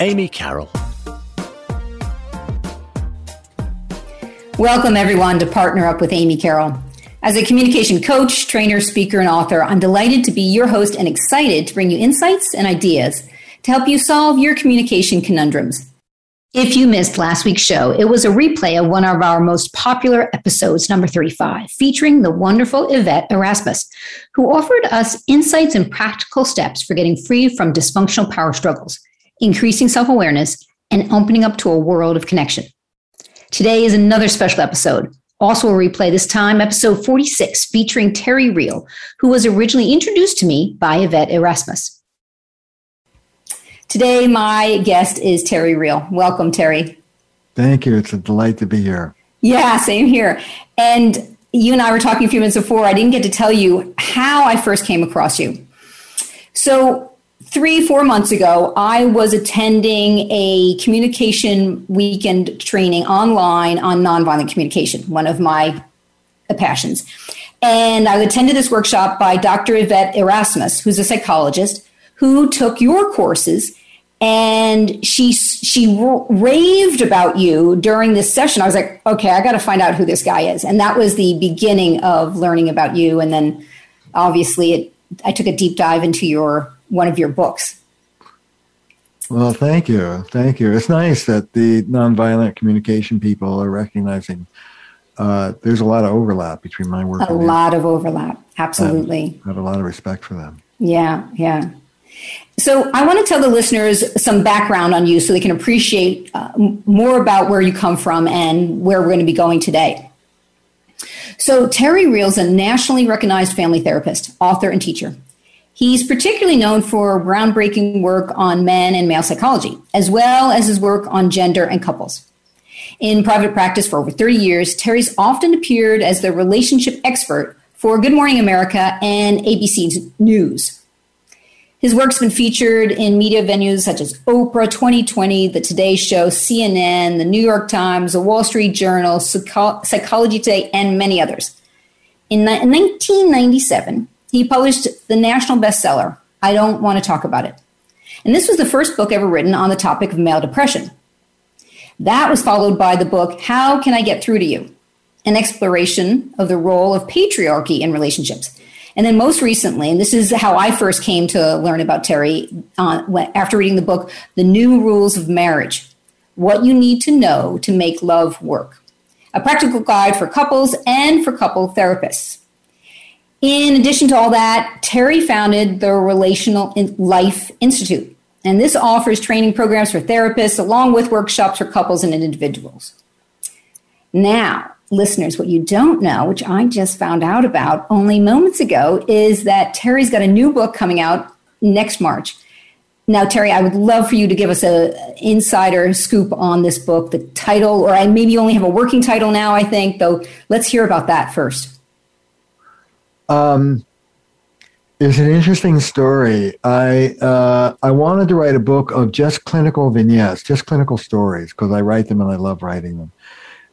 Amy Carroll. Welcome, everyone, to Partner Up with Amy Carroll. As a communication coach, trainer, speaker, and author, I'm delighted to be your host and excited to bring you insights and ideas to help you solve your communication conundrums. If you missed last week's show, it was a replay of one of our most popular episodes, number 35, featuring the wonderful Yvette Erasmus, who offered us insights and practical steps for getting free from dysfunctional power struggles, increasing self awareness, and opening up to a world of connection. Today is another special episode. Also a replay, this time episode 46, featuring Terry Real, who was originally introduced to me by Yvette Erasmus. Today, my guest is Terry Real. Welcome, Terry. Thank you. It's a delight to be here. Yeah, same here. And you and I were talking a few minutes before. I didn't get to tell you how I first came across you. So, three, four months ago, I was attending a communication weekend training online on nonviolent communication, one of my passions. And I attended this workshop by Dr. Yvette Erasmus, who's a psychologist, who took your courses. And she she raved about you during this session. I was like, okay, I got to find out who this guy is, and that was the beginning of learning about you. And then, obviously, it, I took a deep dive into your one of your books. Well, thank you. Thank you. It's nice that the nonviolent communication people are recognizing uh, there's a lot of overlap between my work. A lot of overlap. Absolutely. I have a lot of respect for them. Yeah, yeah. So I want to tell the listeners some background on you so they can appreciate uh, more about where you come from and where we're going to be going today. So Terry Real's a nationally recognized family therapist, author, and teacher. He's particularly known for groundbreaking work on men and male psychology, as well as his work on gender and couples. In private practice for over 30 years, Terry's often appeared as the relationship expert for Good Morning America and ABC News. His work's been featured in media venues such as Oprah 2020, The Today Show, CNN, The New York Times, The Wall Street Journal, Psychology Today, and many others. In 1997, he published the national bestseller, I Don't Want to Talk About It. And this was the first book ever written on the topic of male depression. That was followed by the book, How Can I Get Through to You? An exploration of the role of patriarchy in relationships. And then most recently, and this is how I first came to learn about Terry uh, after reading the book, The New Rules of Marriage What You Need to Know to Make Love Work, a practical guide for couples and for couple therapists. In addition to all that, Terry founded the Relational Life Institute, and this offers training programs for therapists along with workshops for couples and individuals. Now, listeners, what you don't know, which I just found out about only moments ago, is that Terry's got a new book coming out next March. Now, Terry, I would love for you to give us an insider scoop on this book, the title, or I maybe only have a working title now, I think, though let's hear about that first. Um, it's an interesting story. I uh, I wanted to write a book of just clinical vignettes, just clinical stories, because I write them and I love writing them.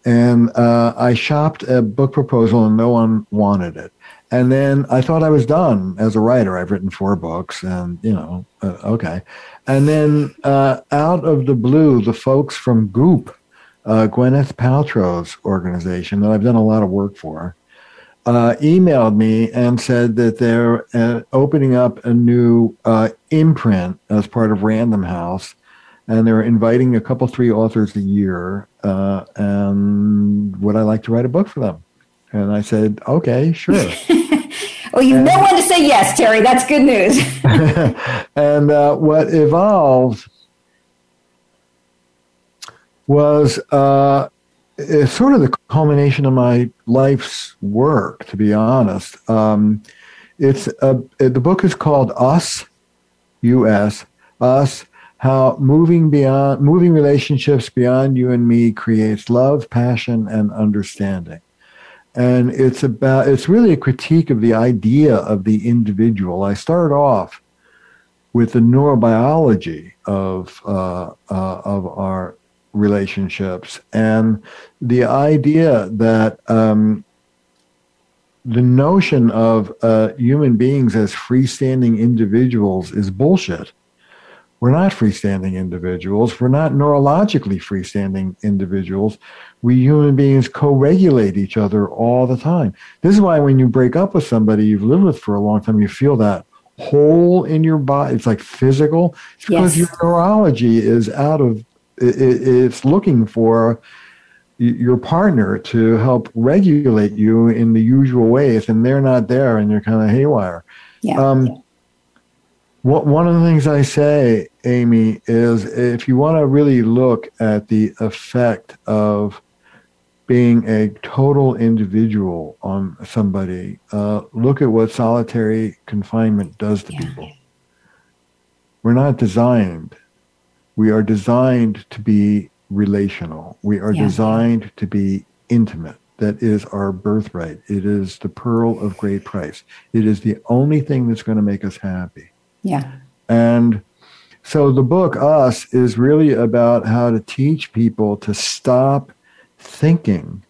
And uh, I shopped a book proposal and no one wanted it. And then I thought I was done as a writer. I've written four books, and you know, uh, okay. And then uh, out of the blue, the folks from Goop, uh, Gwyneth Paltrow's organization that I've done a lot of work for, uh, emailed me and said that they're uh, opening up a new uh, imprint as part of Random House, and they're inviting a couple, three authors a year, uh, and would I like to write a book for them? And I said, okay, sure. well, you know when to say yes, Terry. That's good news. and uh, what evolved was uh, it's sort of the culmination of my life's work, to be honest. Um, it's a, the book is called Us, U.S. Us, how moving beyond moving relationships beyond you and me creates love, passion, and understanding. And it's about it's really a critique of the idea of the individual. I start off with the neurobiology of uh, uh, of our relationships and the idea that um, the notion of uh, human beings as freestanding individuals is bullshit. We're not freestanding individuals. We're not neurologically freestanding individuals. We human beings co regulate each other all the time. This is why when you break up with somebody you've lived with for a long time, you feel that hole in your body. It's like physical. It's because yes. your neurology is out of, it's looking for your partner to help regulate you in the usual ways, and they're not there, and you're kind of haywire. Yeah. Um, what, one of the things I say, Amy, is if you want to really look at the effect of being a total individual on somebody, uh, look at what solitary confinement does to yeah. people. We're not designed. We are designed to be relational. We are yeah. designed to be intimate. That is our birthright. It is the pearl of great price. It is the only thing that's going to make us happy. Yeah. And so the book, Us, is really about how to teach people to stop thinking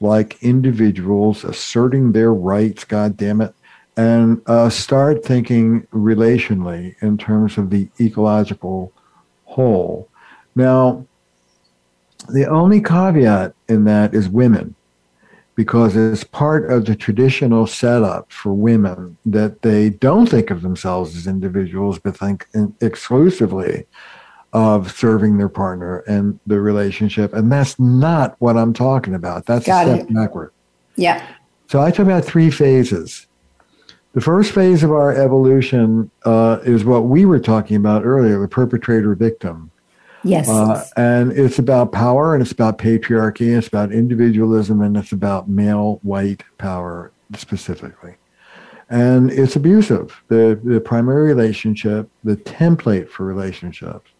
like individuals, asserting their rights, God damn it, and uh, start thinking relationally in terms of the ecological whole. Now, the only caveat in that is women because it's part of the traditional setup for women that they don't think of themselves as individuals, but think exclusively of serving their partner and the relationship. And that's not what I'm talking about. That's Got a step it. backward. Yeah. So I talk about three phases. The first phase of our evolution uh, is what we were talking about earlier the perpetrator victim. Yes. Uh, and it's about power and it's about patriarchy, and it's about individualism, and it's about male white power specifically. And it's abusive. The, the primary relationship, the template for relationships,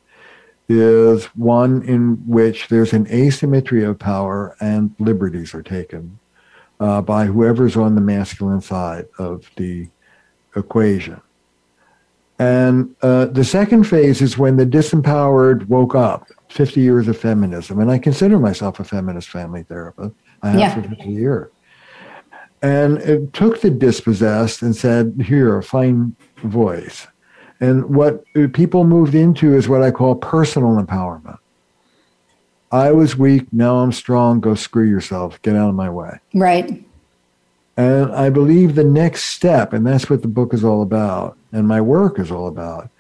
is one in which there's an asymmetry of power and liberties are taken uh, by whoever's on the masculine side of the equation. And uh, the second phase is when the disempowered woke up, 50 years of feminism. And I consider myself a feminist family therapist. I have yeah. for 50 years. And it took the dispossessed and said, here, find voice. And what people moved into is what I call personal empowerment. I was weak, now I'm strong, go screw yourself, get out of my way. Right. And I believe the next step, and that's what the book is all about, and my work is all about,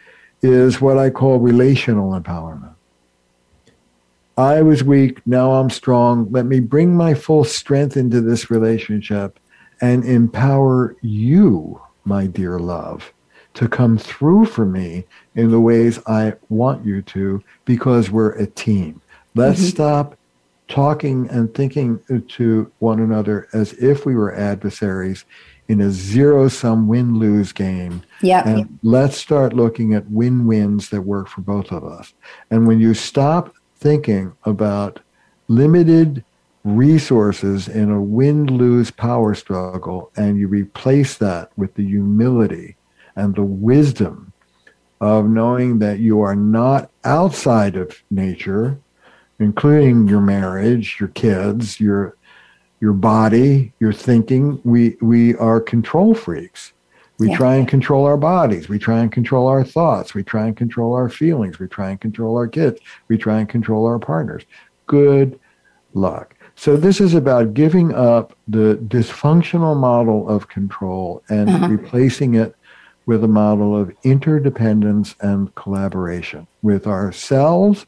is what I call relational empowerment. I was weak, now I'm strong. Let me bring my full strength into this relationship and empower you, my dear love, to come through for me in the ways I want you to because we're a team. Let's mm-hmm. stop talking and thinking to one another as if we were adversaries in a zero sum win lose game. Yeah. And let's start looking at win wins that work for both of us. And when you stop thinking about limited resources in a win lose power struggle and you replace that with the humility and the wisdom of knowing that you are not outside of nature, including your marriage, your kids, your your body, your thinking. We we are control freaks. We yeah. try and control our bodies. We try and control our thoughts. We try and control our feelings. We try and control our kids. We try and control our partners. Good luck. So this is about giving up the dysfunctional model of control and uh-huh. replacing it with a model of interdependence and collaboration with ourselves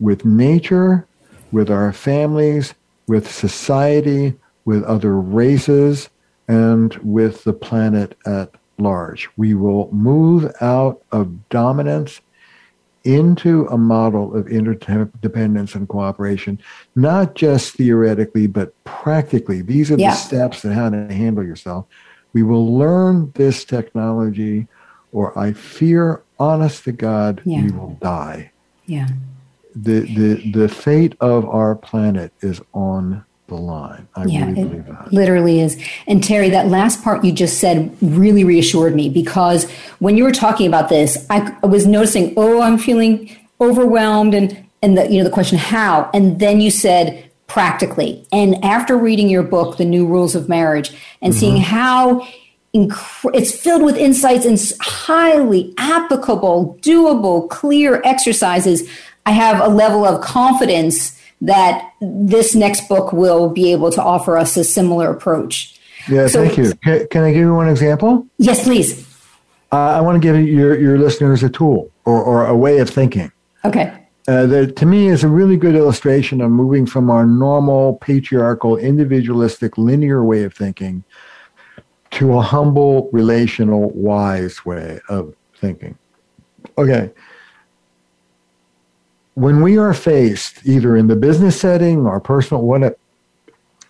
with nature, with our families, with society, with other races, and with the planet at large. We will move out of dominance into a model of interdependence and cooperation, not just theoretically, but practically. These are yeah. the steps and how to handle yourself. We will learn this technology, or I fear honest to God, Yeah. we will die. Yeah. The, the, the fate of our planet is on the line. I Yeah, really believe that. literally is. And Terry, that last part you just said really reassured me because when you were talking about this, I, I was noticing, oh, I'm feeling overwhelmed, and and the you know the question how, and then you said practically. And after reading your book, The New Rules of Marriage, and mm-hmm. seeing how inc- it's filled with insights and highly applicable, doable, clear exercises, I have a level of confidence that this next book will be able to offer us a similar approach. Yeah, So- thank you. Can, can I give you one example? Yes, please. Uh, I want to give your, your listeners a tool or, or a way of thinking. Okay. Uh, that to me is a really good illustration of moving from our normal patriarchal, individualistic, linear way of thinking to a humble, relational, wise way of thinking. Okay. When we are faced, either in the business setting or personal, whatever,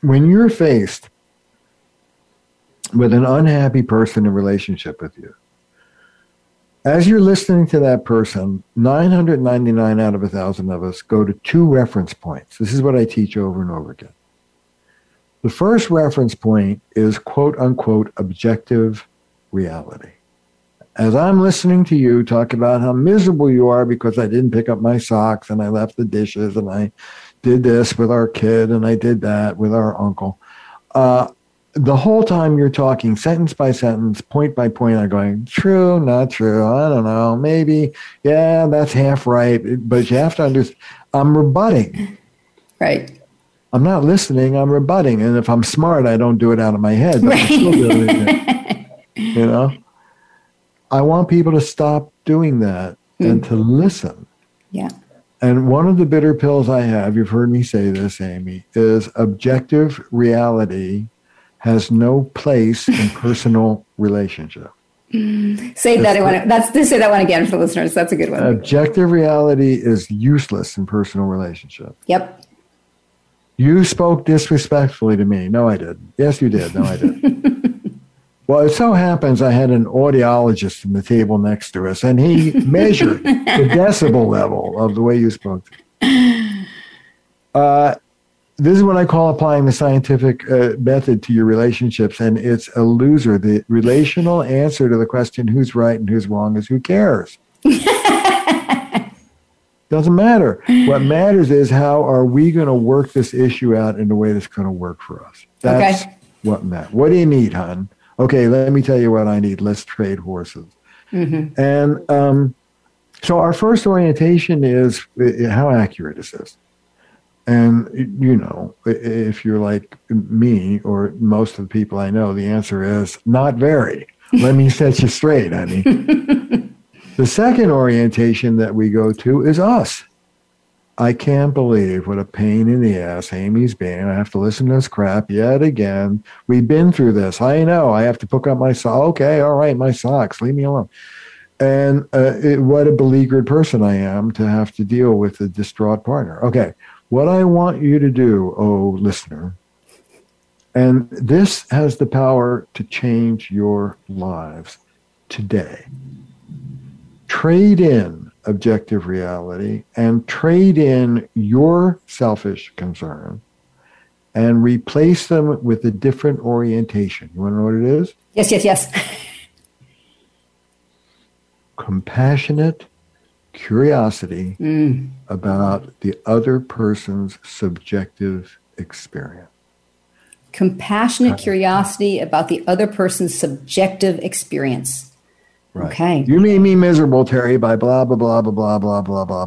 when you're faced with an unhappy person in relationship with you, as you're listening to that person, 999 out of 1,000 of us go to two reference points. This is what I teach over and over again. The first reference point is quote unquote objective reality. As I'm listening to you talk about how miserable you are because I didn't pick up my socks and I left the dishes and I did this with our kid and I did that with our uncle. Uh, the whole time you're talking sentence by sentence, point by point, I'm going, true, not true, I don't know, maybe, yeah, that's half right. But you have to understand, I'm rebutting. Right. I'm not listening, I'm rebutting. And if I'm smart, I don't do it out of my head. But I'm still doing it. You know? I want people to stop doing that hmm. and to listen. Yeah. And one of the bitter pills I have, you've heard me say this, Amy, is objective reality has no place in personal relationship. Mm. Say that one. That's say that one again for listeners. That's a good one. Objective reality is useless in personal relationship. yep. You spoke disrespectfully to me. No, I didn't. Yes, you did. No, I didn't. well, it so happens I had an audiologist in the table next to us, and he measured the decibel level of the way you spoke. Uh, this is what I call applying the scientific uh, method to your relationships, and it's a loser. The relational answer to the question who's right and who's wrong is who cares. Doesn't matter. What matters is how are we going to work this issue out in a way that's going to work for us. That's Okay. what matters. What do you need, hon? Okay, let me tell you what I need. Let's trade horses. And um, so our first orientation is how accurate is this? And you know, if you're like me or most of the people I know, the answer is not very. Let me set you straight, honey. the second orientation that we go to is us. I can't believe what a pain in the ass Amy's been. I have to listen to this crap yet again. We've been through this. I know. I have to pick up my socks. Okay, all right, my socks. Leave me alone. And uh, it, what a beleaguered person I am to have to deal with a distraught partner. Okay, what I want you to do, oh listener, and this has the power to change your lives today. Trade in objective reality and trade in your selfish concern and replace them with a different orientation. You want to know what it is? Yes. Yes. Yes. compassionate curiosity mm. about the other person's subjective experience. Compassionate curiosity about the other person's subjective experience. Right. Okay. You made me miserable, Terry, by blah blah blah blah blah blah blah blah blah.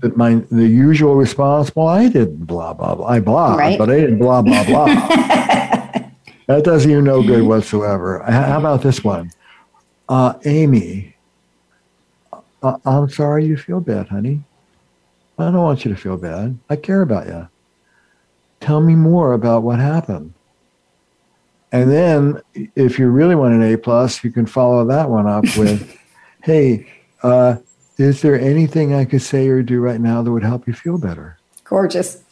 But my the usual response, well, I didn't blah blah blah. I blah, Right. but I didn't blah blah blah. that does you no good whatsoever. How about this one, uh, Amy? Uh, I'm sorry you feel bad, honey. I don't want you to feel bad. I care about you. Tell me more about what happened. And then, if you really want an A plus, you can follow that one up with, "Hey, uh, is there anything I could say or do right now that would help you feel better? Gorgeous.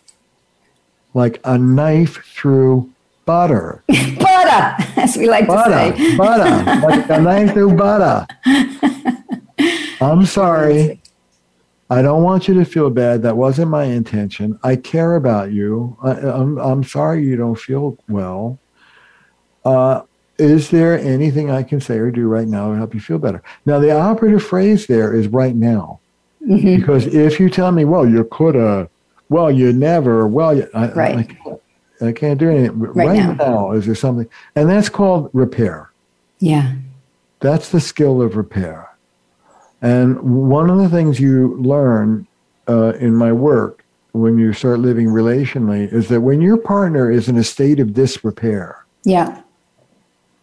Like a knife through butter, Butter, as we like to butter, say. butter, like a knife through butter." I'm sorry. I don't want you to feel bad. That wasn't my intention. I care about you. I, am I'm, I'm sorry you don't feel well. Uh, is there anything I can say or do right now to help you feel better? Now, the operative phrase there is right now. Mm-hmm. Because if you tell me, well, you could have, well, you never, well, you, I, right. I, can't, I, can't, do anything. Right, right now. now, is there something? And that's called repair. Yeah. That's the skill of repair. And one of the things you learn uh, in my work when you start living relationally is that when your partner is in a state of disrepair, yeah,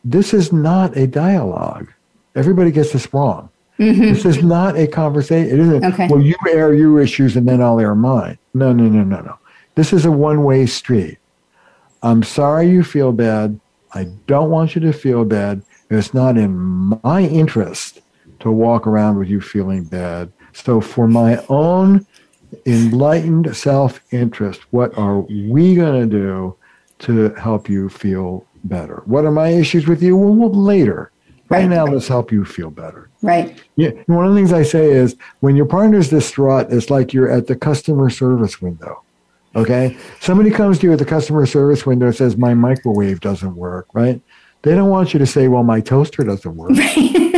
this is not a dialogue. Everybody gets this wrong. Mm-hmm. This is not a conversation. It isn't. Okay. Well, you air your issues and then I'll air mine. No, no, no, no, no. This is a one-way street. I'm sorry you feel bad. I don't want you to feel bad. It's not in my interest to walk around with you feeling bad. So, for my own enlightened self interest, what are we going to do to help you feel better? What are my issues with you? Well, well later. Right, right now, let's help you feel better. Right. Yeah. One of the things I say is when your partner's distraught, it's like you're at the customer service window. Okay. Somebody comes to you at the customer service window and says, My microwave doesn't work, right? They don't want you to say, Well, my toaster doesn't work.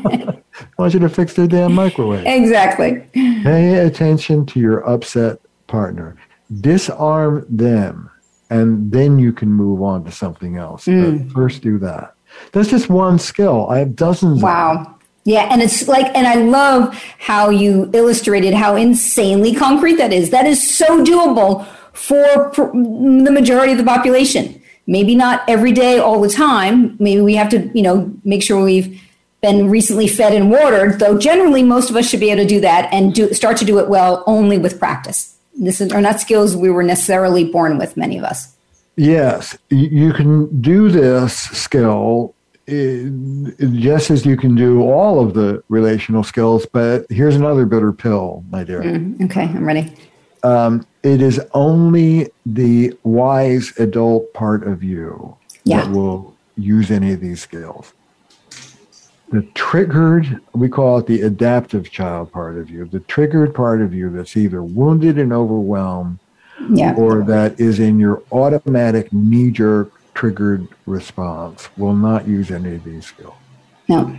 Right. want you to fix their damn microwave. Exactly. Pay attention to your upset partner. Disarm them, and then you can move on to something else. Mm. first, do that. That's just one skill. I have dozens. Wow. Yeah, and it's like, and I love how you illustrated how insanely concrete that is. That is so doable for the majority of the population. Maybe not every day, all the time. Maybe we have to, you know, make sure we've been recently fed and watered, though generally most of us should be able to do that and do, start to do it well only with practice. This is, are not skills we were necessarily born with, many of us. Yes, you can do this skill eh, just as you can do all of the relational skills, but here's another bitter pill, my dear. Mm, okay, I'm ready. Um, it is only the wise adult part of you yeah. that will use any of these skills the triggered, we call it the adaptive child part of you, the triggered part of you that's either wounded and overwhelmed yeah. or that is in your automatic knee jerk triggered response will not use any of these skills. No.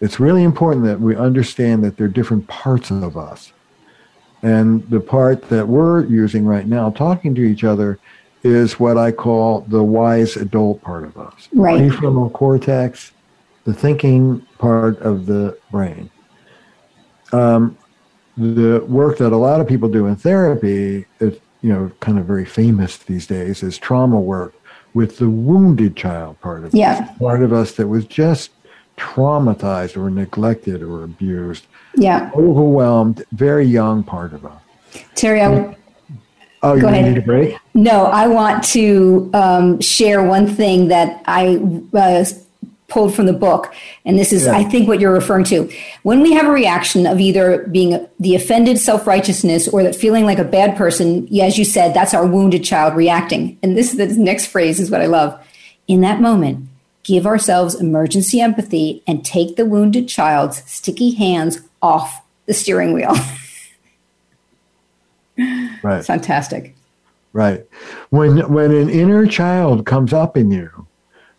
It's really important that we understand that there are different parts of us. And the part that we're using right now, talking to each other, is what I call the wise adult part of us. Right. Prefrontal cortex the thinking part of the brain. Um, the work that a lot of people do in therapy is, you know, kind of very famous these days is trauma work with the wounded child part of yeah. us, part of us that was just traumatized or neglected or abused. Yeah. Overwhelmed, very young part of us. Terry, I, Oh, you need a break? No, I want to um, share one thing that I uh, pulled from the book. And this is yeah. i think what you're referring to. When we have a reaction of either being the offended self-righteousness or that feeling like a bad person as you said that's our wounded child reacting. And this is the next phrase is what i love. In that moment give ourselves emergency empathy and take the wounded child's sticky hands off the steering wheel. Right. Fantastic. Right. When when an inner child comes up in you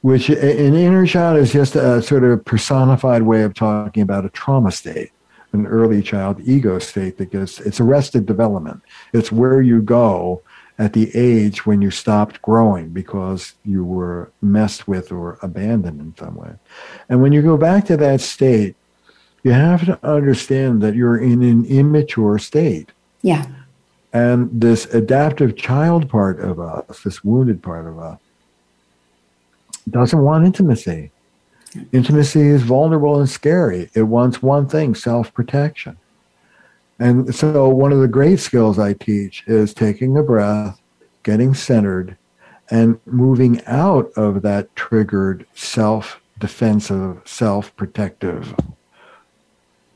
which an inner child is just a sort of personified way of talking about a trauma state, an early child ego state that gets it's arrested development. It's where you go at the age when you stopped growing because you were messed with or abandoned in some way. And when you go back to that state, you have to understand that you're in an immature state. Yeah. And this adaptive child part of us, this wounded part of us, doesn't want intimacy. Intimacy is vulnerable and scary. It wants one thing self protection. And so, one of the great skills I teach is taking a breath, getting centered, and moving out of that triggered self defensive, self protective,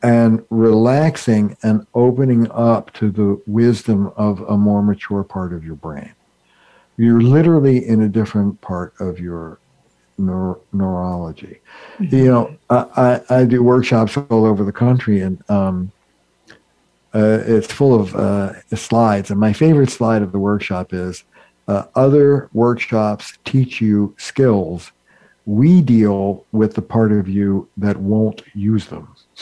and relaxing and opening up to the wisdom of a more mature part of your brain. You're literally in a different part of your neuro- neurology. Mm-hmm. You know, I, I, I, do workshops all over the country, and um, uh, it's full of uh, slides. And my favorite slide of the workshop is uh, other workshops teach you skills. We deal with the part of you that won't use them.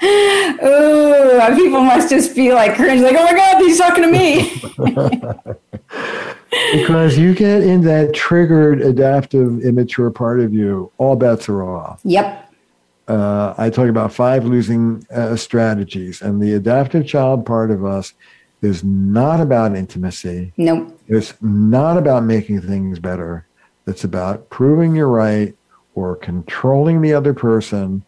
oh, people must just be like cringe, like, oh my God, he's talking to me. because you get in that triggered, adaptive, immature part of you, all bets are off. Yep. Uh, I talk about five losing uh, strategies, and the adaptive child part of us is not about intimacy. Nope. It's not about making things better. It's about proving you're right or controlling the other person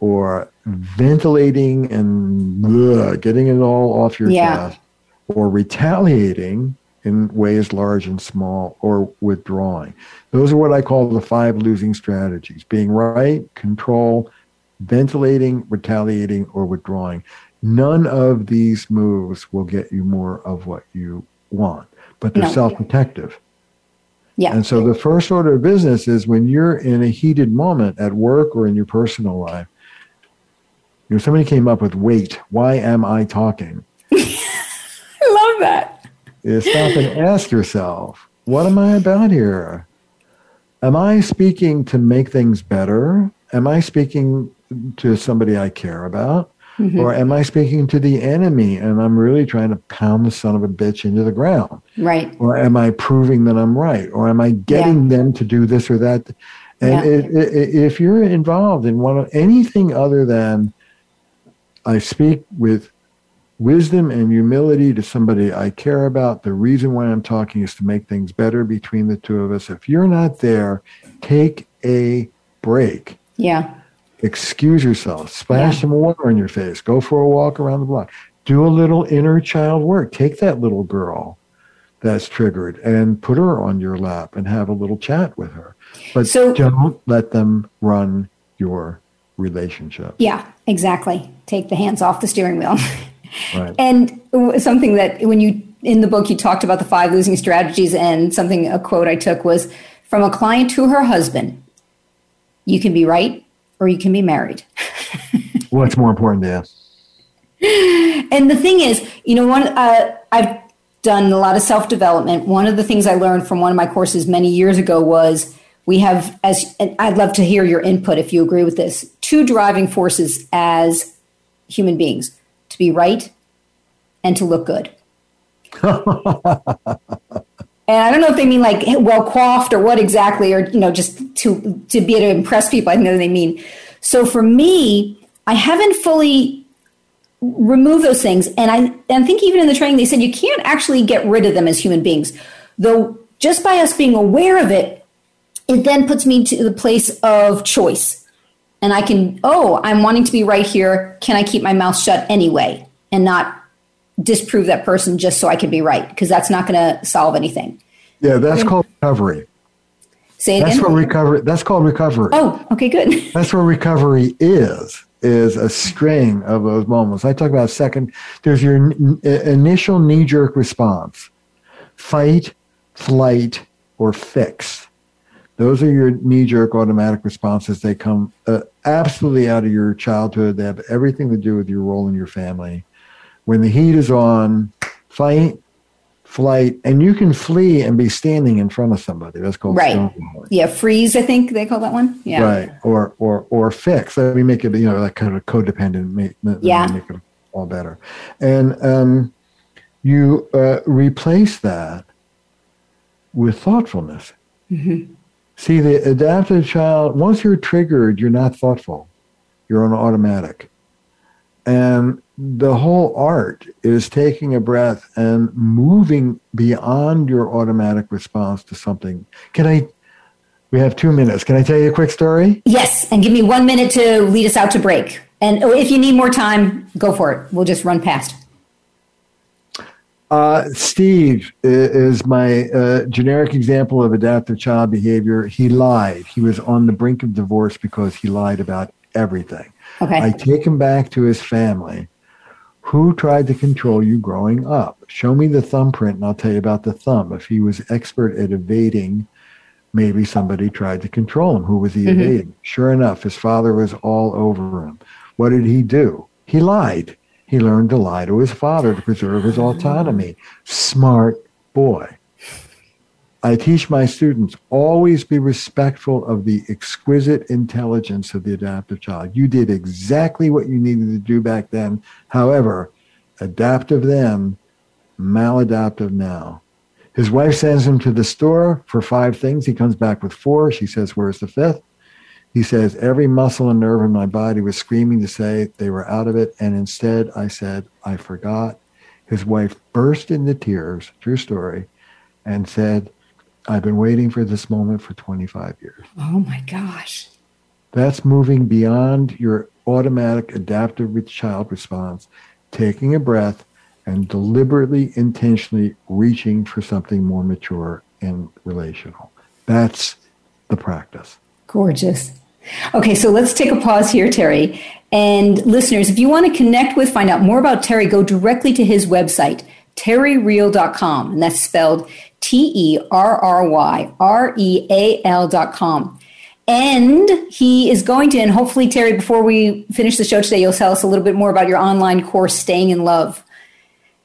or ventilating and ugh, getting it all off your yeah. chest or retaliating in ways large and small or withdrawing. Those are what I call the five losing strategies being right, control, ventilating, retaliating, or withdrawing. None of these moves will get you more of what you want, but they're no. self protective. Yeah. And so the first order of business is when you're in a heated moment at work or in your personal life, you know, somebody came up with wait, why am I talking? I love that. You stop and ask yourself, what am I about here? Am I speaking to make things better? Am I speaking to somebody I care about? Mm-hmm. Or am I speaking to the enemy and I'm really trying to pound the son of a bitch into the ground? Right. Or am I proving that I'm right? Or am I getting yeah. them to do this or that? And yeah. it, it, if you're involved in one of anything other than I speak with wisdom and humility to somebody I care about, the reason why I'm talking is to make things better between the two of us. If you're not there, take a break. Yeah excuse yourself, splash yeah. some water on your face, go for a walk around the block, do a little inner child work. Take that little girl that's triggered and put her on your lap and have a little chat with her. But so, don't let them run your relationship. Yeah, exactly. Take the hands off the steering wheel. right. And something that when you in the book you talked about the five losing strategies and something a quote I took was from a client to her husband. You can be right or you can be married. What's more important to you? And the thing is, you know, one uh, I've done a lot of self development. One of the things I learned from one of my courses many years ago was we have as I'd love to hear your input if you agree with this. Two driving forces as human beings: to be right and to look good. and I don't know if they mean like well coiffed or what exactly, or you know, just to to be able to impress people. I know they mean. So for me, I haven't fully removed those things, and I and I think even in the training they said you can't actually get rid of them as human beings. Though just by us being aware of it, it then puts me to the place of choice, and I can oh, I'm wanting to be right here. Can I keep my mouth shut anyway and not disprove that person just so I can be right because that's not going to solve anything. Yeah, that's called recovery. Say it that's again. What recovery. That's called recovery. Oh, okay, good. That's what recovery is. Is a string of those moments. I talk about second. There's your n- initial knee-jerk response: fight, flight, or fix. Those are your knee-jerk automatic responses. They come uh, absolutely out of your childhood. They have everything to do with your role in your family when the heat is on, fight, flight, and you can flee and be standing in front of somebody. That's called right. Yeah, freeze. I think they call that one. Yeah. Right. Or or or fix. Let me make it. You know, like kind of codependent. Make, yeah. Make it all better. And um, you uh, replace that with thoughtfulness. Mm-hmm. See, the adaptive child. Once you're triggered, you're not thoughtful. You're on automatic. And the whole art is taking a breath and moving beyond your automatic response to something. Can I? We have two minutes. Can I tell you a quick story? Yes, and give me one minute to lead us out to break. And oh, if you need more time, go for it. We'll just run past. Uh, Steve is my uh, generic example of adaptive child behavior. He lied. He was on the brink of divorce because he lied about everything. Okay. I take him back to his family Who tried to control you growing up? Show me the thumbprint and I'll tell you about the thumb. If he was expert at evading, maybe somebody tried to control him. Who was he mm-hmm. evading? Sure enough, his father was all over him. What did he do? He lied. He learned to lie to his father to preserve his autonomy. Smart boy. I teach my students always be respectful of the exquisite intelligence of the adaptive child. You did exactly what you needed to do back then. However, adaptive then, maladaptive now. His wife sends him to the store for five things. He comes back with four. She says, Where's the fifth? He says, Every muscle and nerve in my body was screaming to say they were out of it. And instead, I said, I forgot. His wife burst into tears, true story, and said, I've been waiting for this moment for 25 years. Oh my gosh. That's moving beyond your automatic adaptive child response, taking a breath and deliberately, intentionally reaching for something more mature and relational. That's the practice. Gorgeous. Okay, so let's take a pause here, Terry. And listeners, if you want to connect with, find out more about Terry, go directly to his website, terryreal.com. And that's spelled T E R R Y R E A L.com. And he is going to, and hopefully, Terry, before we finish the show today, you'll tell us a little bit more about your online course, Staying in Love.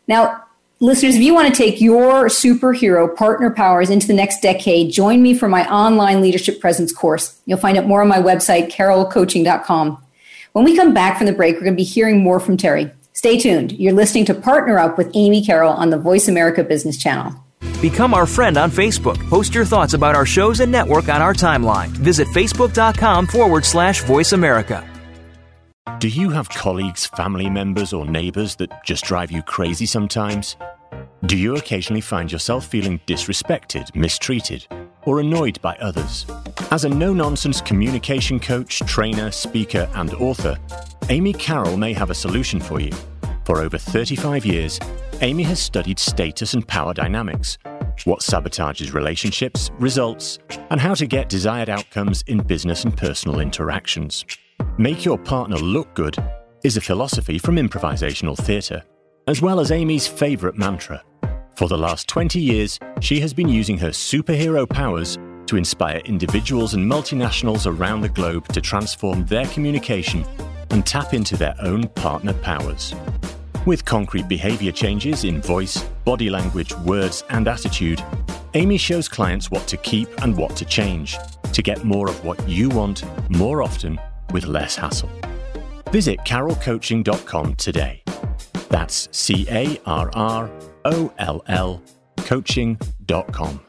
Now, listeners, if you want to take your superhero partner powers into the next decade, join me for my online leadership presence course. You'll find out more on my website, carrollcoaching.com. When we come back from the break, we're going to be hearing more from Terry. Stay tuned. You're listening to Partner Up with Amy Carroll on the Voice America Business Channel. Become our friend on Facebook. Post your thoughts about our shows and network on our timeline. Visit facebook.com forward slash voice America. Do you have colleagues, family members, or neighbors that just drive you crazy sometimes? Do you occasionally find yourself feeling disrespected, mistreated, or annoyed by others? As a no nonsense communication coach, trainer, speaker, and author, Amy Carroll may have a solution for you. For over 35 years, Amy has studied status and power dynamics, what sabotages relationships, results, and how to get desired outcomes in business and personal interactions. Make your partner look good is a philosophy from improvisational theatre, as well as Amy's favourite mantra. For the last 20 years, she has been using her superhero powers to inspire individuals and multinationals around the globe to transform their communication and tap into their own partner powers. With concrete behavior changes in voice, body language, words, and attitude, Amy shows clients what to keep and what to change to get more of what you want more often with less hassle. Visit carrollcoaching.com today. That's C A R R O L L coaching.com.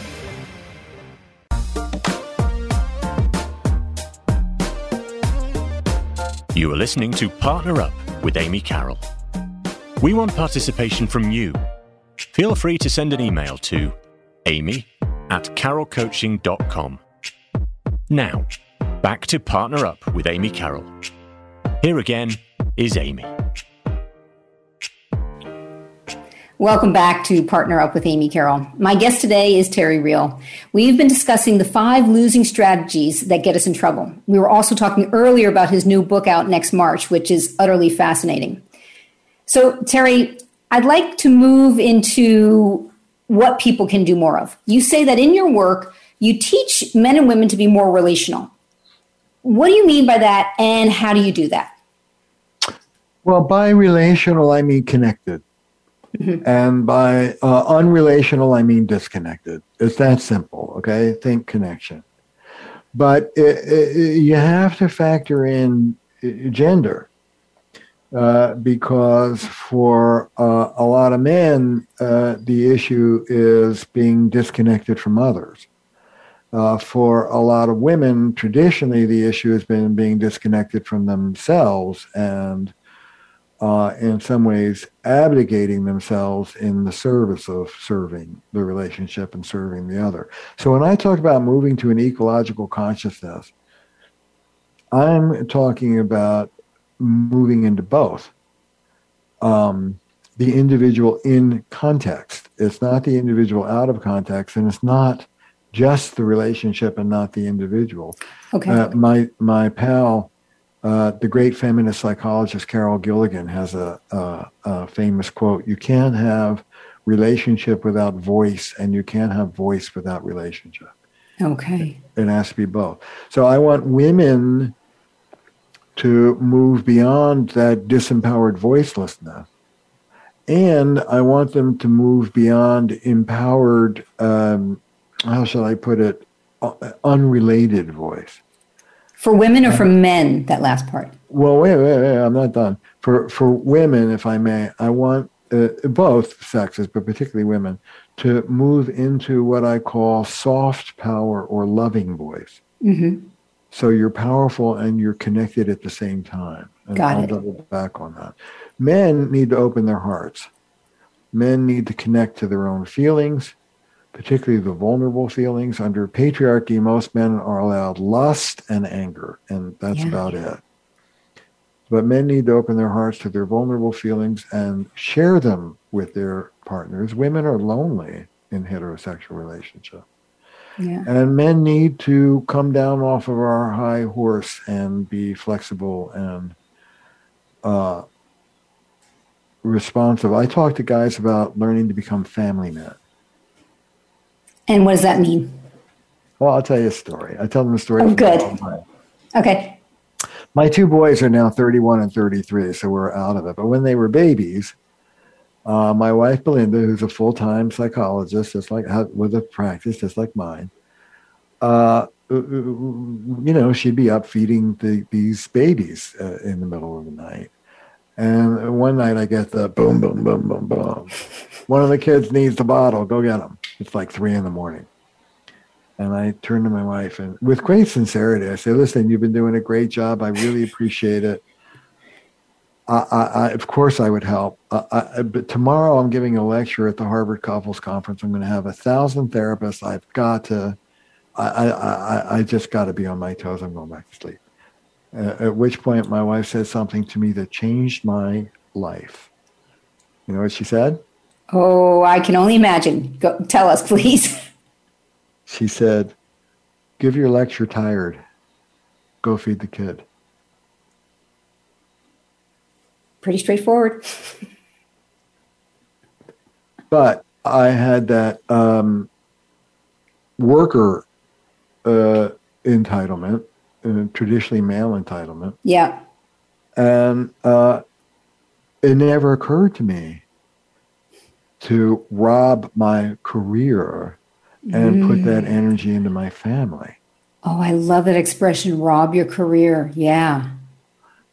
You are listening to Partner Up with Amy Carroll. We want participation from you. Feel free to send an email to amy at carrollcoaching.com. Now, back to Partner Up with Amy Carroll. Here again is Amy. Welcome back to Partner Up with Amy Carroll. My guest today is Terry Real. We've been discussing the five losing strategies that get us in trouble. We were also talking earlier about his new book out next March, which is utterly fascinating. So, Terry, I'd like to move into what people can do more of. You say that in your work, you teach men and women to be more relational. What do you mean by that, and how do you do that? Well, by relational, I mean connected. And by uh, unrelational, I mean disconnected. It's that simple, okay? Think connection. But it, it, you have to factor in gender uh, because for uh, a lot of men, uh, the issue is being disconnected from others. Uh, for a lot of women, traditionally, the issue has been being disconnected from themselves and uh, in some ways abdicating themselves in the service of serving the relationship and serving the other. So when I talk about moving to an ecological consciousness, I'm talking about moving into both. Um, the individual in context. It's not the individual out of context, and it's not just the relationship and not the individual. Okay. Uh, my my pal, uh, the great feminist psychologist Carol Gilligan, has a, a, a famous quote: "You can't have relationship without voice, and you can't have voice without relationship." Okay. It has to be both. So I want women to move beyond that disempowered voicelessness. And I want them to move beyond empowered, um, how shall I put it, uh, unrelated voice. For women or for men, that last part? Well, wait, wait, wait, I'm not done. For, for women, if I may, I want uh, both sexes, but particularly women, to move into what I call soft power or loving voice. Mm-hmm. So you're powerful and you're connected at the same time. And Got I'll it. double back on that. Men need to open their hearts. Men need to connect to their own feelings, particularly the vulnerable feelings. Under patriarchy, most men are allowed lust and anger, and that's Yeah. about it. But men need to open their hearts to their vulnerable feelings and share them with their partners. Women are lonely in heterosexual relationships. Yeah. And men need to come down off of our high horse and be flexible and uh, responsive. I talk to guys about learning to become family men. And what does that mean? Well, I'll tell you a story. I tell them a story. Oh, good. Okay. My two boys are now 31 and 33, so we're out of it. But when they were babies, uh, my wife Belinda, who's a full-time psychologist, just like with a practice just like mine, uh, you know, she'd be up feeding the, these babies uh, in the middle of the night. And one night I get the boom, boom, boom, boom, boom. One of the kids needs the bottle. Go get him. It's like three in the morning. And I turn to my wife and with great sincerity, I say, listen, you've been doing a great job. I really appreciate it. I, I, I of course I would help. But tomorrow I'm giving a lecture at the Harvard Couples Conference. I'm going to have a thousand therapists. I've got to, I, I, I, I just got to be on my toes. I'm going back to sleep. Uh, at which point my wife said something to me that changed my life. You know what she said? Oh, I can only imagine. Go, tell us, please. She said, Give your lecture tired. Go feed the kid. Pretty straightforward. But I had that um, worker uh, entitlement, uh, traditionally male entitlement. Yeah. And uh, it never occurred to me to rob my career and put that mm. energy into my family. Oh, I love that expression, rob your career. Yeah.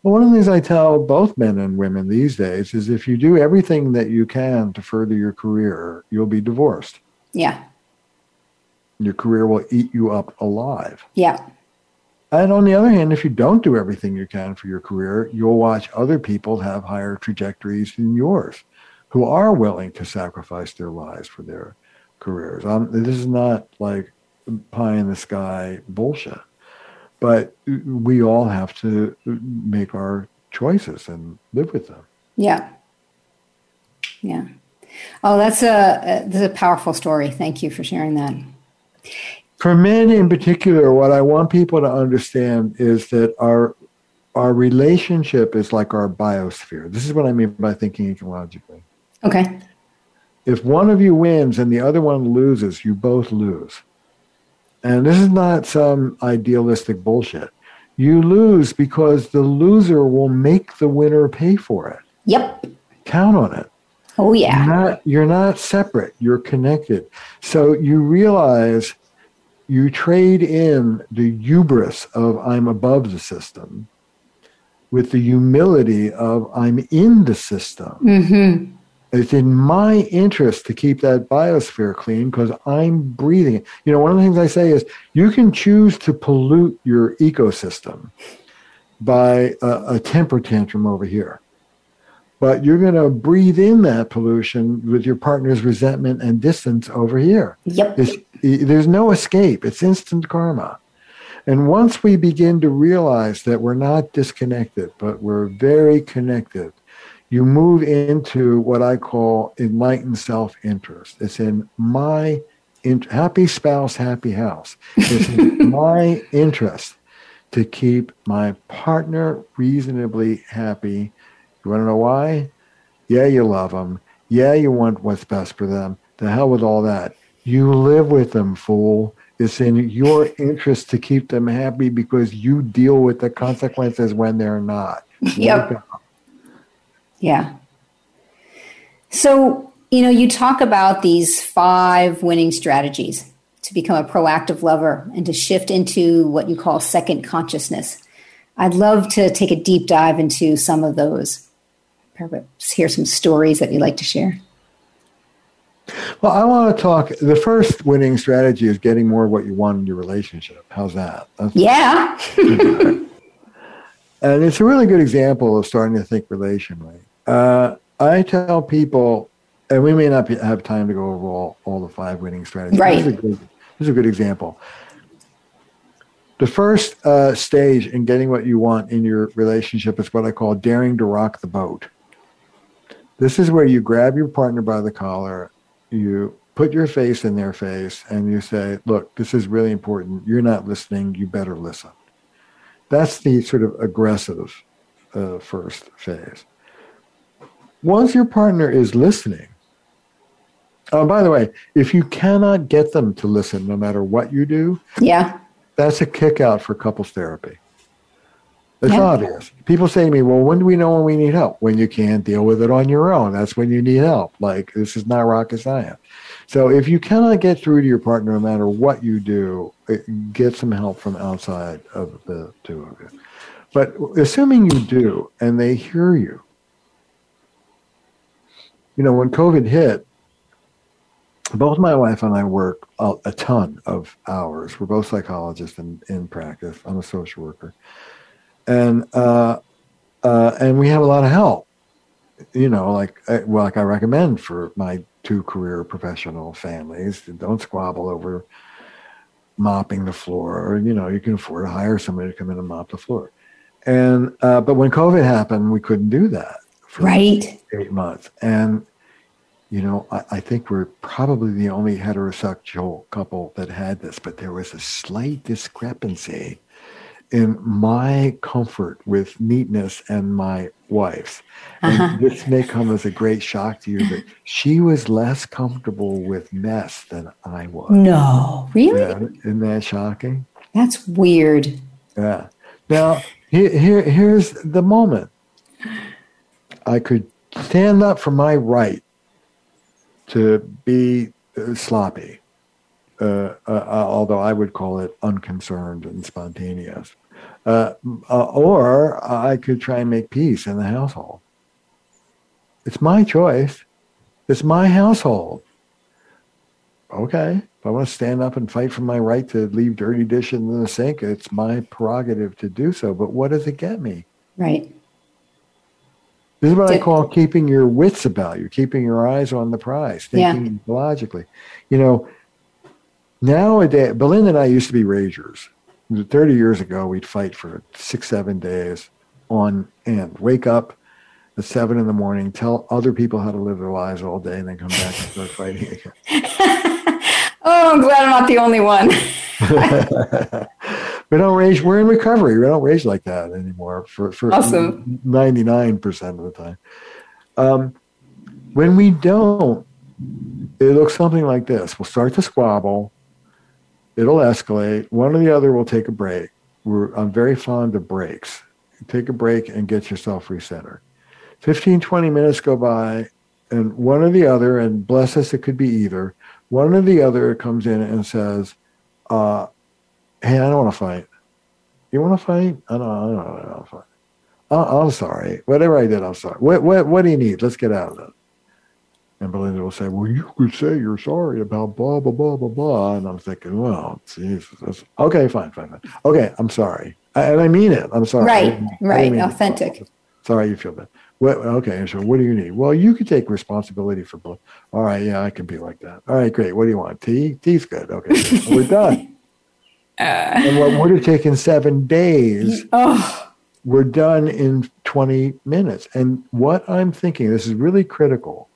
Well, one of the things I tell both men and women these days is if you do everything that you can to further your career, you'll be divorced. Yeah. Your career will eat you up alive. Yeah. And on the other hand, if you don't do everything you can for your career, you'll watch other people have higher trajectories than yours who are willing to sacrifice their lives for their careers. Um, this is not like pie in the sky bullshit, but we all have to make our choices and live with them. Yeah. Yeah. Oh, that's a that's a powerful story. Thank you for sharing that. For men in particular, what I want people to understand is that our our relationship is like our biosphere. This is what I mean by thinking ecologically. Okay. If one of you wins and the other one loses, you both lose. And this is not some idealistic bullshit. You lose because the loser will make the winner pay for it. Yep. Count on it. Oh yeah. You're not, you're not separate, you're connected. So you realize you trade in the hubris of I'm above the system with the humility of I'm in the system. Mm-hmm. It's in my interest to keep that biosphere clean because I'm breathing it. You know, one of the things I say is you can choose to pollute your ecosystem by a, a temper tantrum over here. but you're going to breathe in that pollution with your partner's resentment and distance over here. Yep. It's, there's no escape. It's instant karma. And once we begin to realize that we're not disconnected, but we're very connected, you move into what I call enlightened self interest. It's in my in, happy spouse, happy house. It's in my interest to keep my partner reasonably happy. You want to know why? Yeah, you love them. Yeah, you want what's best for them. The hell with all that. You live with them, fool. It's in your interest to keep them happy because you deal with the consequences when they're not. Yep. Yeah. So, you know, you talk about these five winning strategies to become a proactive lover and to shift into what you call second consciousness. I'd love to take a deep dive into some of those. Perhaps hear some stories that you'd like to share. Well, I want to talk. The first winning strategy is getting more of what you want in your relationship. How's that? That's yeah. and it's a really good example of starting to think relationally. Uh, I tell people, and we may not be, have time to go over all, all the five winning strategies. Right. This is a good, this is a good example. The first uh, stage in getting what you want in your relationship is what I call daring to rock the boat. This is where you grab your partner by the collar you put your face in their face and you say, look, this is really important. You're not listening. You better listen. That's the sort of aggressive uh, first phase. Once your partner is listening, oh, by the way, if you cannot get them to listen no matter what you do, yeah, that's a kick out for couples therapy. It's yeah. obvious. People say to me, well, when do we know when we need help? When you can't deal with it on your own. That's when you need help. Like, this is not rocket science. So if you cannot get through to your partner, no matter what you do, eh, get some help from outside of the two of you. But assuming you do and they hear you, you know, when COVID hit, both my wife and I work a, a ton of hours. We're both psychologists in, in practice. I'm a social worker and uh, uh, and we have a lot of help. You know, like uh, well, like I recommend for my two career professional families, don't squabble over mopping the floor. Or, you know, you can afford to hire somebody to come in and mop the floor. And uh, but when COVID happened, we couldn't do that for right eight months. And you know, I, I, think we're probably the only heterosexual couple that had this, but there was a slight discrepancy in my comfort with neatness and my wife's. Uh-huh. this may come as a great shock to you, but she was less comfortable with mess than I was. No, really? Yeah, isn't that shocking? That's weird. Yeah. Now, here, here, here's the moment. I could stand up for my right to be uh, sloppy uh, uh, uh, although I would call it unconcerned and spontaneous. Uh, uh, or I could try and make peace in the household. It's my choice. It's my household. Okay. If I want to stand up and fight for my right to leave dirty dishes in the sink, it's my prerogative to do so. But what does it get me? Right. This is what I call keeping your wits about you, keeping your eyes on the prize, thinking yeah. logically. You know, Nowadays, Belinda and I used to be ragers. 30 years ago, we'd fight for six, seven days on end. Wake up at seven in the morning, tell other people how to live their lives all day, and then come back and start fighting again. oh, I'm glad I'm not the only one. we don't rage. We're in recovery. We don't rage like that anymore for, for awesome. 99% of the time. Um, when we don't, it looks something like this. We'll start to squabble it'll escalate. One or the other will take a break. We're, I'm very fond of breaks. Take a break and get yourself recentered. 15, 20 minutes go by, and one or the other, and bless us, it could be either, one or the other comes in and says, uh, Hey, I don't want to fight. You want to fight? I don't, I don't, I don't want to fight. Oh, I'm sorry. Whatever I did, I'm sorry. What, what, what do you need? Let's get out of it. And Belinda will say, well, you could say you're sorry about blah, blah, blah, blah, blah. And I'm thinking, well, Jesus. Okay, fine, fine, fine. Okay, I'm sorry. I, and I mean it. I'm sorry. Right, right. Authentic. Sorry you feel bad. What? Okay, so what do you need? Well, you could take responsibility for both. All right, yeah, I can be like that. All right, great. What do you want? Tea? Tea's good. Okay, we're done. Uh, and what would have taken seven days, oh. we're done in 20 minutes. And what I'm thinking, this is really critical.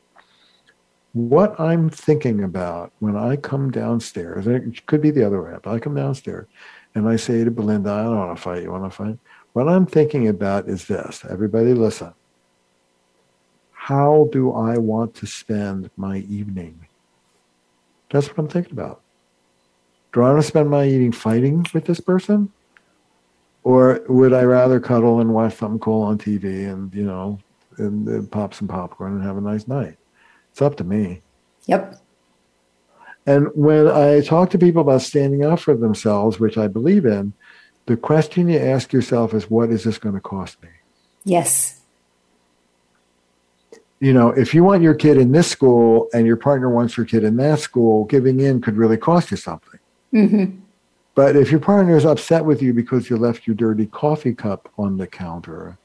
What I'm thinking about when I come downstairs, and it could be the other way, but I come downstairs and I say to Belinda, I don't want to fight. You want to fight? What I'm thinking about is this. Everybody listen. How do I want to spend my evening? That's what I'm thinking about. Do I want to spend my evening fighting with this person? Or would I rather cuddle and watch something cool on TV and, you know, and, and pop some popcorn and have a nice night? It's up to me. Yep. And when I talk to people about standing up for themselves, which I believe in, the question you ask yourself is, what is this going to cost me? Yes. You know, if you want your kid in this school and your partner wants your kid in that school, giving in could really cost you something. Mm-hmm. But if your partner is upset with you because you left your dirty coffee cup on the counter,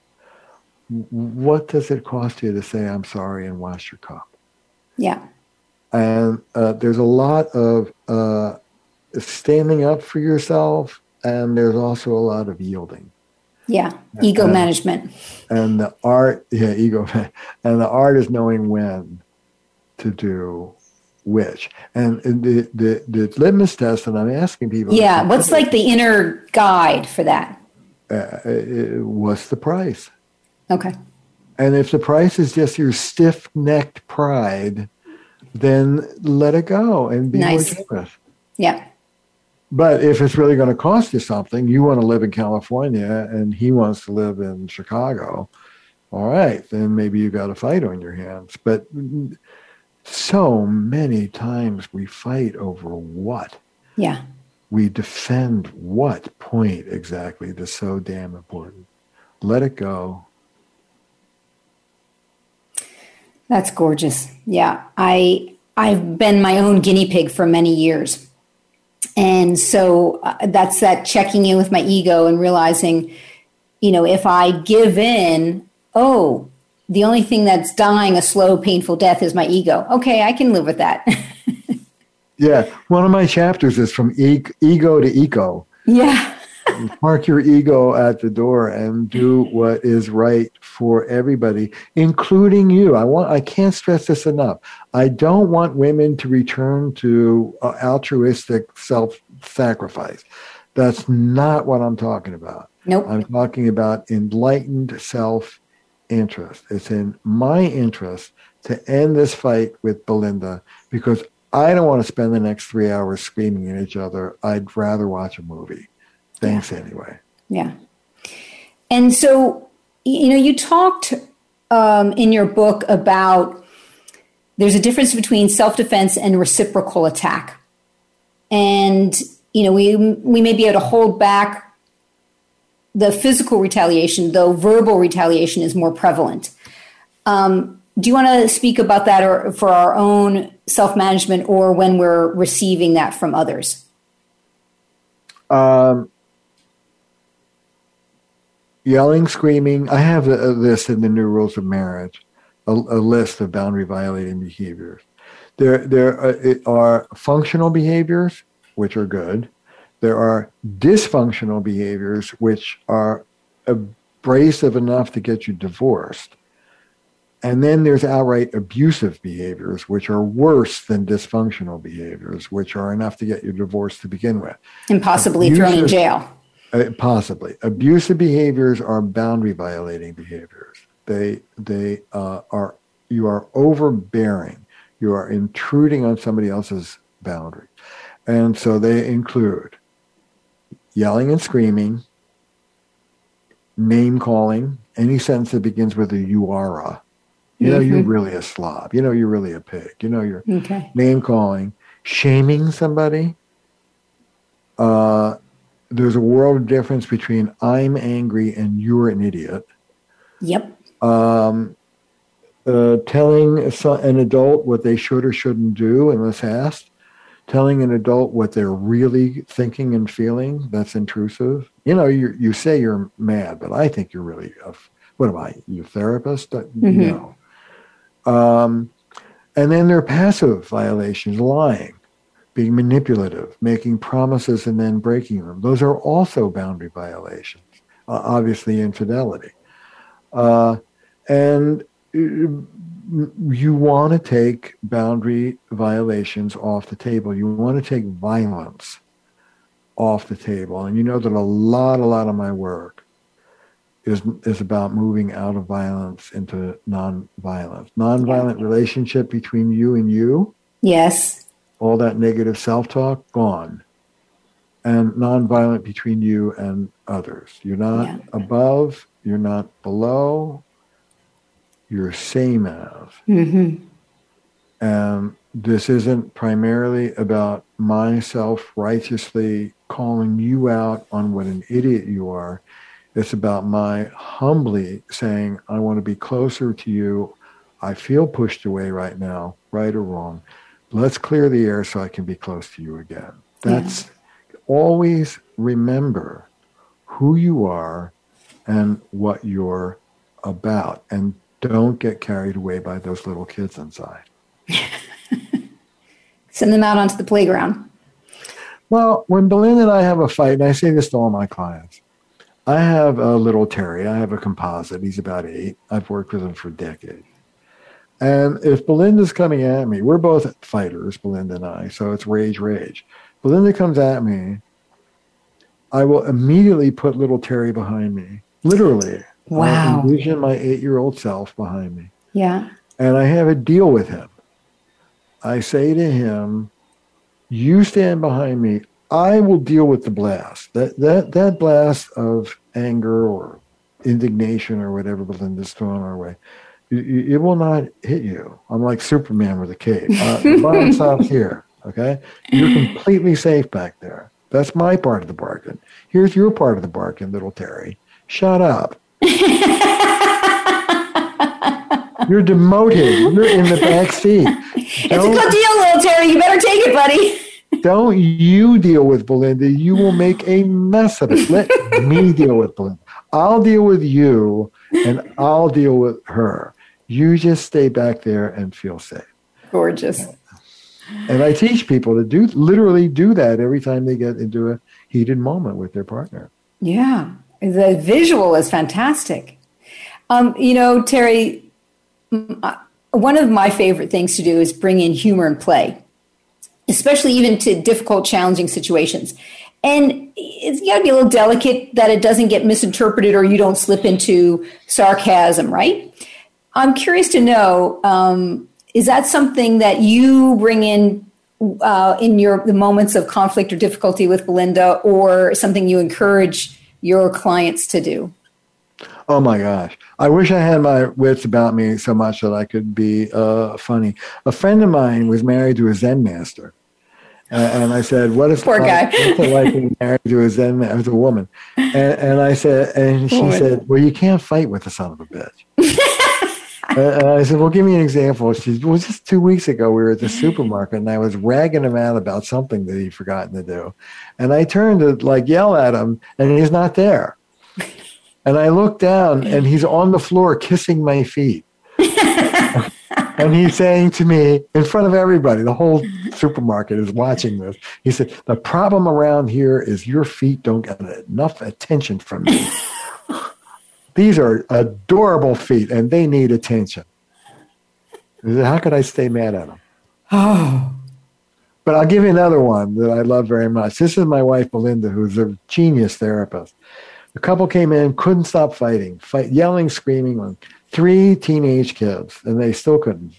what does it cost you to say, I'm sorry, and wash your cup? Yeah. And uh, there's a lot of uh, standing up for yourself, and there's also a lot of yielding. Yeah, ego and, management. And the art, yeah, ego, and the art is knowing when to do which. And the the, the litmus test that I'm asking people. Yeah, what's like the inner guide for that? Uh, what's the price? Okay. And if the price is just your stiff necked pride, then let it go and be nice. more generous. Yeah. But if it's really going to cost you something, you want to live in California and he wants to live in Chicago, all right, then maybe you got a fight on your hands. But so many times we fight over what? Yeah. We defend what point exactly that's so damn important. Let it go. That's gorgeous. Yeah. I I've been my own guinea pig for many years. And so uh, that's that checking in with my ego and realizing, you know, if I give in, oh, the only thing that's dying a slow, painful death is my ego. Okay, I can live with that. yeah, one of my chapters is from e- ego to eco. Yeah. Park your ego at the door and do what is right for everybody, including you. I want. I can't stress this enough. I don't want women to return to uh, altruistic self-sacrifice. That's not what I'm talking about. Nope. I'm talking about enlightened self interest. It's in my interest to end this fight with Belinda because I don't want to spend the next three hours screaming at each other. I'd rather watch a movie. Thanks yeah. anyway. Yeah. And so, you know, you talked um, in your book about there's a difference between self defense and reciprocal attack. And, you know, we, we may be able to hold back the physical retaliation, though verbal retaliation is more prevalent. Um, do you want to speak about that or for our own self management or when we're receiving that from others? Um, yelling, screaming. I have a, a list in the New Rules of Marriage, a, a list of boundary violating behaviors. There, there are, are functional behaviors, which are good. There are dysfunctional behaviors which are abrasive enough to get you divorced. And then there's outright abusive behaviors, which are worse than dysfunctional behaviors, which are enough to get you divorced to begin with. And possibly abusive, thrown in jail. Uh, possibly. Abusive behaviors are boundary violating behaviors. They, they uh, are, you are overbearing. You are intruding on somebody else's boundary. And so they include yelling and screaming, name calling, any sentence that begins with a you are a. You know, mm-hmm. you're really a slob. You know, you're really a pig. You know, you're okay. name calling, shaming somebody. Uh, there's a world of difference between I'm angry and you're an idiot. Yep. Um, uh, telling an adult what they should or shouldn't do unless asked telling an adult what they're really thinking and feeling that's intrusive you know you you say you're mad but i think you're really What am I, your therapist? Mm-hmm. No. Um, and then there are passive violations, lying, being manipulative, making promises and then breaking them. Those are also boundary violations. Uh, obviously, infidelity. Uh, and you want to take boundary violations off the table. You want to take violence off the table. And you know that a lot, a lot of my work is is about moving out of violence into non-violence. Non-violent relationship between you and you. Yes. All that negative self-talk gone. And non-violent between you and others. You're not yeah. above, you're not below, you're same as. Mm-hmm. And this isn't primarily about myself righteously calling you out on what an idiot you are. It's about my humbly saying, I want to be closer to you. I feel pushed away right now, right or wrong. Let's clear the air so I can be close to you again. That's yeah. always remember who you are and what you're about. And don't get carried away by those little kids inside. Send them out onto the playground. Well, when Belinda and I have a fight, and I say this to all my clients, I have a little Terry. I have a composite. He's about eight. I've worked with him for decades. And if Belinda's coming at me, we're both fighters, Belinda and I, so it's rage, rage. Belinda comes at me, I will immediately put little Terry behind me, literally. Wow. I envision my eight year old self behind me. Yeah. And I have a deal with him. I say to him, You stand behind me. I will deal with the blast. That that that blast of anger or indignation or whatever Belinda's throwing our way. It, it will not hit you. I'm like Superman with a cape. Uh, the bomb stops here. Okay, you're completely safe back there. That's my part of the bargain. Here's your part of the bargain, little Terry. Shut up. You're demoted. You're in the back seat. It's don't, a good deal, little Terry. You better take it, buddy. don't you deal with Belinda. You will make a mess of it. Let me deal with Belinda. I'll deal with you and I'll deal with her. You just stay back there and feel safe. Gorgeous. And I teach people to do literally do that every time they get into a heated moment with their partner. Yeah. The visual is fantastic. Um, you know, Terry, uh, one of my favorite things to do is bring in humor and play, especially even to difficult, challenging situations. And it's got to be a little delicate that it doesn't get misinterpreted or you don't slip into sarcasm, right? I'm curious to know um, is that something that you bring in uh, in your the moments of conflict or difficulty with Belinda, or something you encourage your clients to do? Oh my gosh. I wish I had my wits about me so much that I could be uh, funny. A friend of mine was married to a Zen master. Uh, and I said, "What is poor guy? What's it like being married to a Zen as a woman?" And, and I said, and she woman. said, "Well, you can't fight with the son of a bitch." and I said, "Well, give me an example." She said, "Well, just two weeks ago, we were at the supermarket, and I was ragging him out about something that he'd forgotten to do, and I turned to like yell at him, and he's not there." And I look down and he's on the floor kissing my feet. and he's saying to me in front of everybody, the whole supermarket is watching this. He said, The problem around here is your feet don't get enough attention from me. These are adorable feet and they need attention. How could I stay mad at them? Oh. But I'll give you another one that I love very much. This is my wife, Belinda, who's a genius therapist. The couple came in, couldn't stop fighting, fight, yelling, screaming, three teenage kids, and they still couldn't.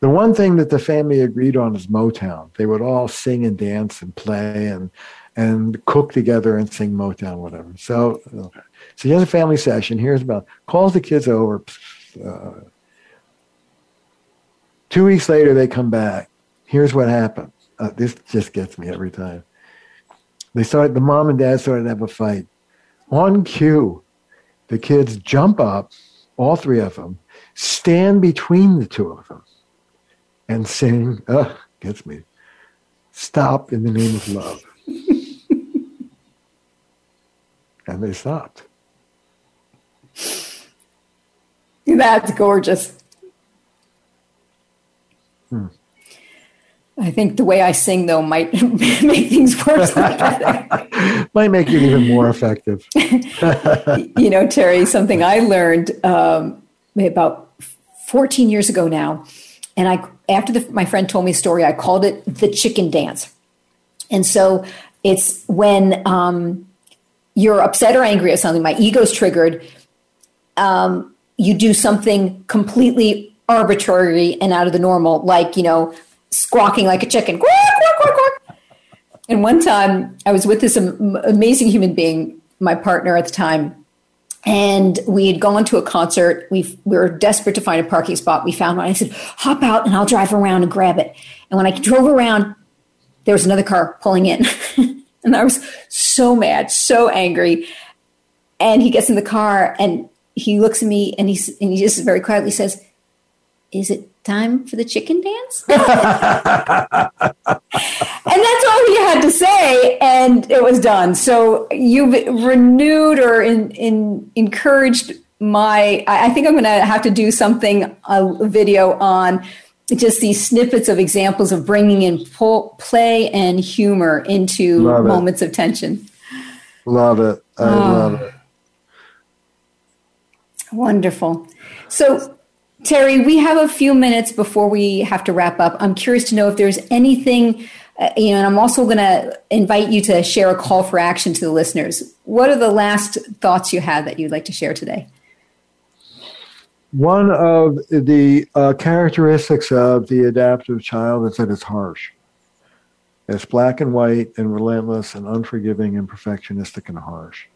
The one thing that the family agreed on is Motown. They would all sing and dance and play and and cook together and sing Motown, whatever. So. So he has a family session. Here's about calls the kids over. Uh, two weeks later, they come back. Here's what happened. Uh, this just gets me every time. They start. The mom and dad started to have a fight on cue, the kids jump up, all three of them, stand between the two of them, and sing, uh, gets me, stop in the name of love. and they stopped. That's gorgeous. Hmm. I think the way I sing, though, might make things worse. might make it even more effective. you know, Terry, something I learned um, about 14 years ago now, and I after the, my friend told me a story, I called it the chicken dance. And so it's when um, you're upset or angry at something, my ego's triggered. Um, you do something completely arbitrary and out of the normal, like you know squawking like a chicken. And one time I was with this amazing human being, my partner at the time, and we had gone to a concert. We, we were desperate to find a parking spot. We found one. I said, hop out and I'll drive around and grab it. And when I drove around, there was another car pulling in. and I was so mad, so angry. And he gets in the car and he looks at me and, he's, and he just very quietly says, Is it time for the chicken dance? and that's all he had to say, and it was done. So you've renewed or in, in, encouraged my. I think I'm going to have to do something a video on just these snippets of examples of bringing in play and humor into moments of tension. Love it. I oh. love ah. it. Wonderful. So Terry, we have a few minutes before we have to wrap up. I'm curious to know if there's anything, uh, you know, and I'm also going to invite you to share a call for action to the listeners. What are the last thoughts you have that you'd like to share today? One of the uh, characteristics of the adaptive child is that it's harsh. It's black and white and relentless and unforgiving and perfectionistic and harsh.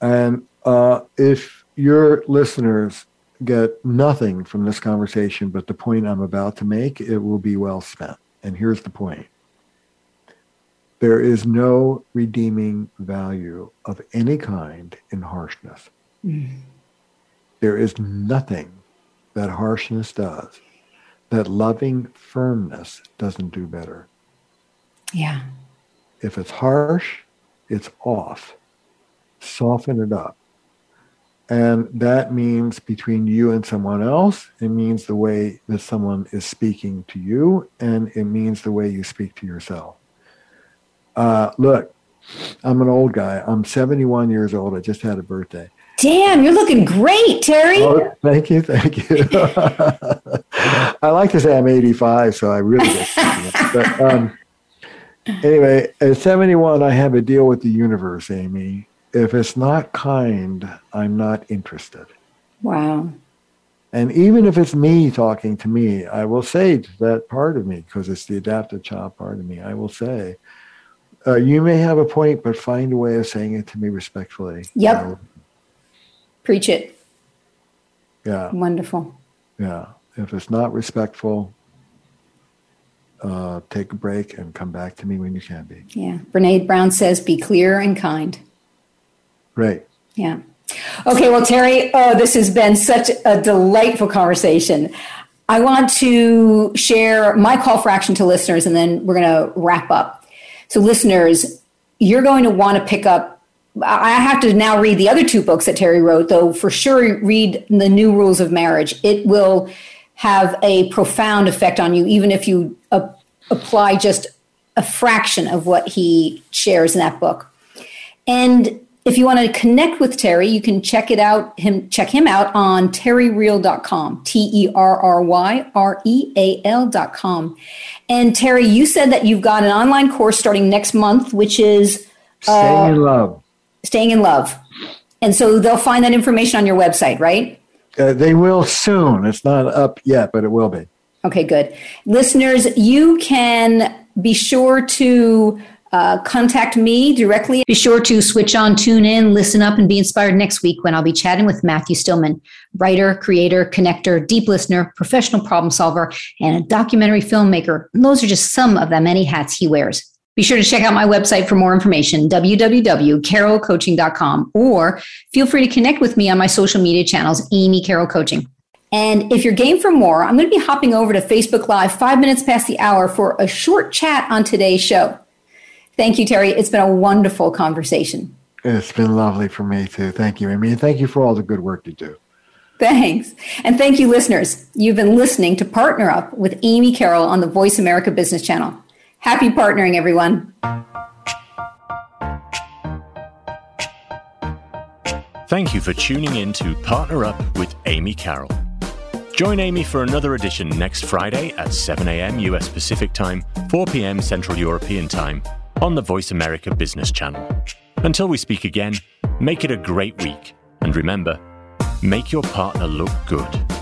And uh, if your listeners get nothing from this conversation but the point I'm about to make, it will be well spent. And here's the point there is no redeeming value of any kind in harshness. Mm. There is nothing that harshness does that loving firmness doesn't do better. Yeah. If it's harsh, it's off. Soften it up. And that means between you and someone else, it means the way that someone is speaking to you, and it means the way you speak to yourself. Uh, look, I'm an old guy. I'm 71 years old. I just had a birthday. Damn, you're looking great, Terry. Oh, thank you, thank you. I like to say I'm 85, so I really get But um, anyway, at 71, I have a deal with the universe, Amy, if it's not kind, I'm not interested. Wow. And even if it's me talking to me, I will say to that part of me, because it's the adaptive child part of me, I will say, uh, you may have a point, but find a way of saying it to me respectfully. Yep. Preach it. Yeah. Wonderful. Yeah. If it's not respectful, uh, take a break and come back to me when you can be. Yeah. Brene Brown says, be clear and kind. Right. Yeah. Okay, well, Terry, oh, this has been such a delightful conversation. I want to share my call for action to listeners, and then we're going to wrap up. So, listeners, you're going to want to pick up. I have to now read the other two books that Terry wrote, though, for sure, read The New Rules of Marriage. It will have a profound effect on you, even if you uh, apply just a fraction of what he shares in that book. And if you want to connect with Terry, you can check it out him check him out on terryreal.com. T E R R Y R E A L.com. And Terry, you said that you've got an online course starting next month, which is uh, Staying in Love. Staying in Love. And so they'll find that information on your website, right? Uh, they will soon. It's not up yet, but it will be. Okay, good. Listeners, you can be sure to uh, contact me directly. Be sure to switch on, tune in, listen up, and be inspired next week when I'll be chatting with Matthew Stillman, writer, creator, connector, deep listener, professional problem solver, and a documentary filmmaker. And those are just some of the many hats he wears. Be sure to check out my website for more information, www.carrollcoaching.com, or feel free to connect with me on my social media channels, Amy Carroll Coaching. And if you're game for more, I'm going to be hopping over to Facebook Live five minutes past the hour for a short chat on today's show. Thank you, Terry. It's been a wonderful conversation. It's been lovely for me too. Thank you, Amy. And thank you for all the good work you do. Thanks. And thank you, listeners. You've been listening to Partner Up with Amy Carroll on the Voice America Business Channel. Happy partnering, everyone. Thank you for tuning in to Partner Up with Amy Carroll. Join Amy for another edition next Friday at 7 a.m. US Pacific Time, 4 p.m. Central European Time on the Voice America Business Channel. Until we speak again, make it a great week. And remember, make your partner look good.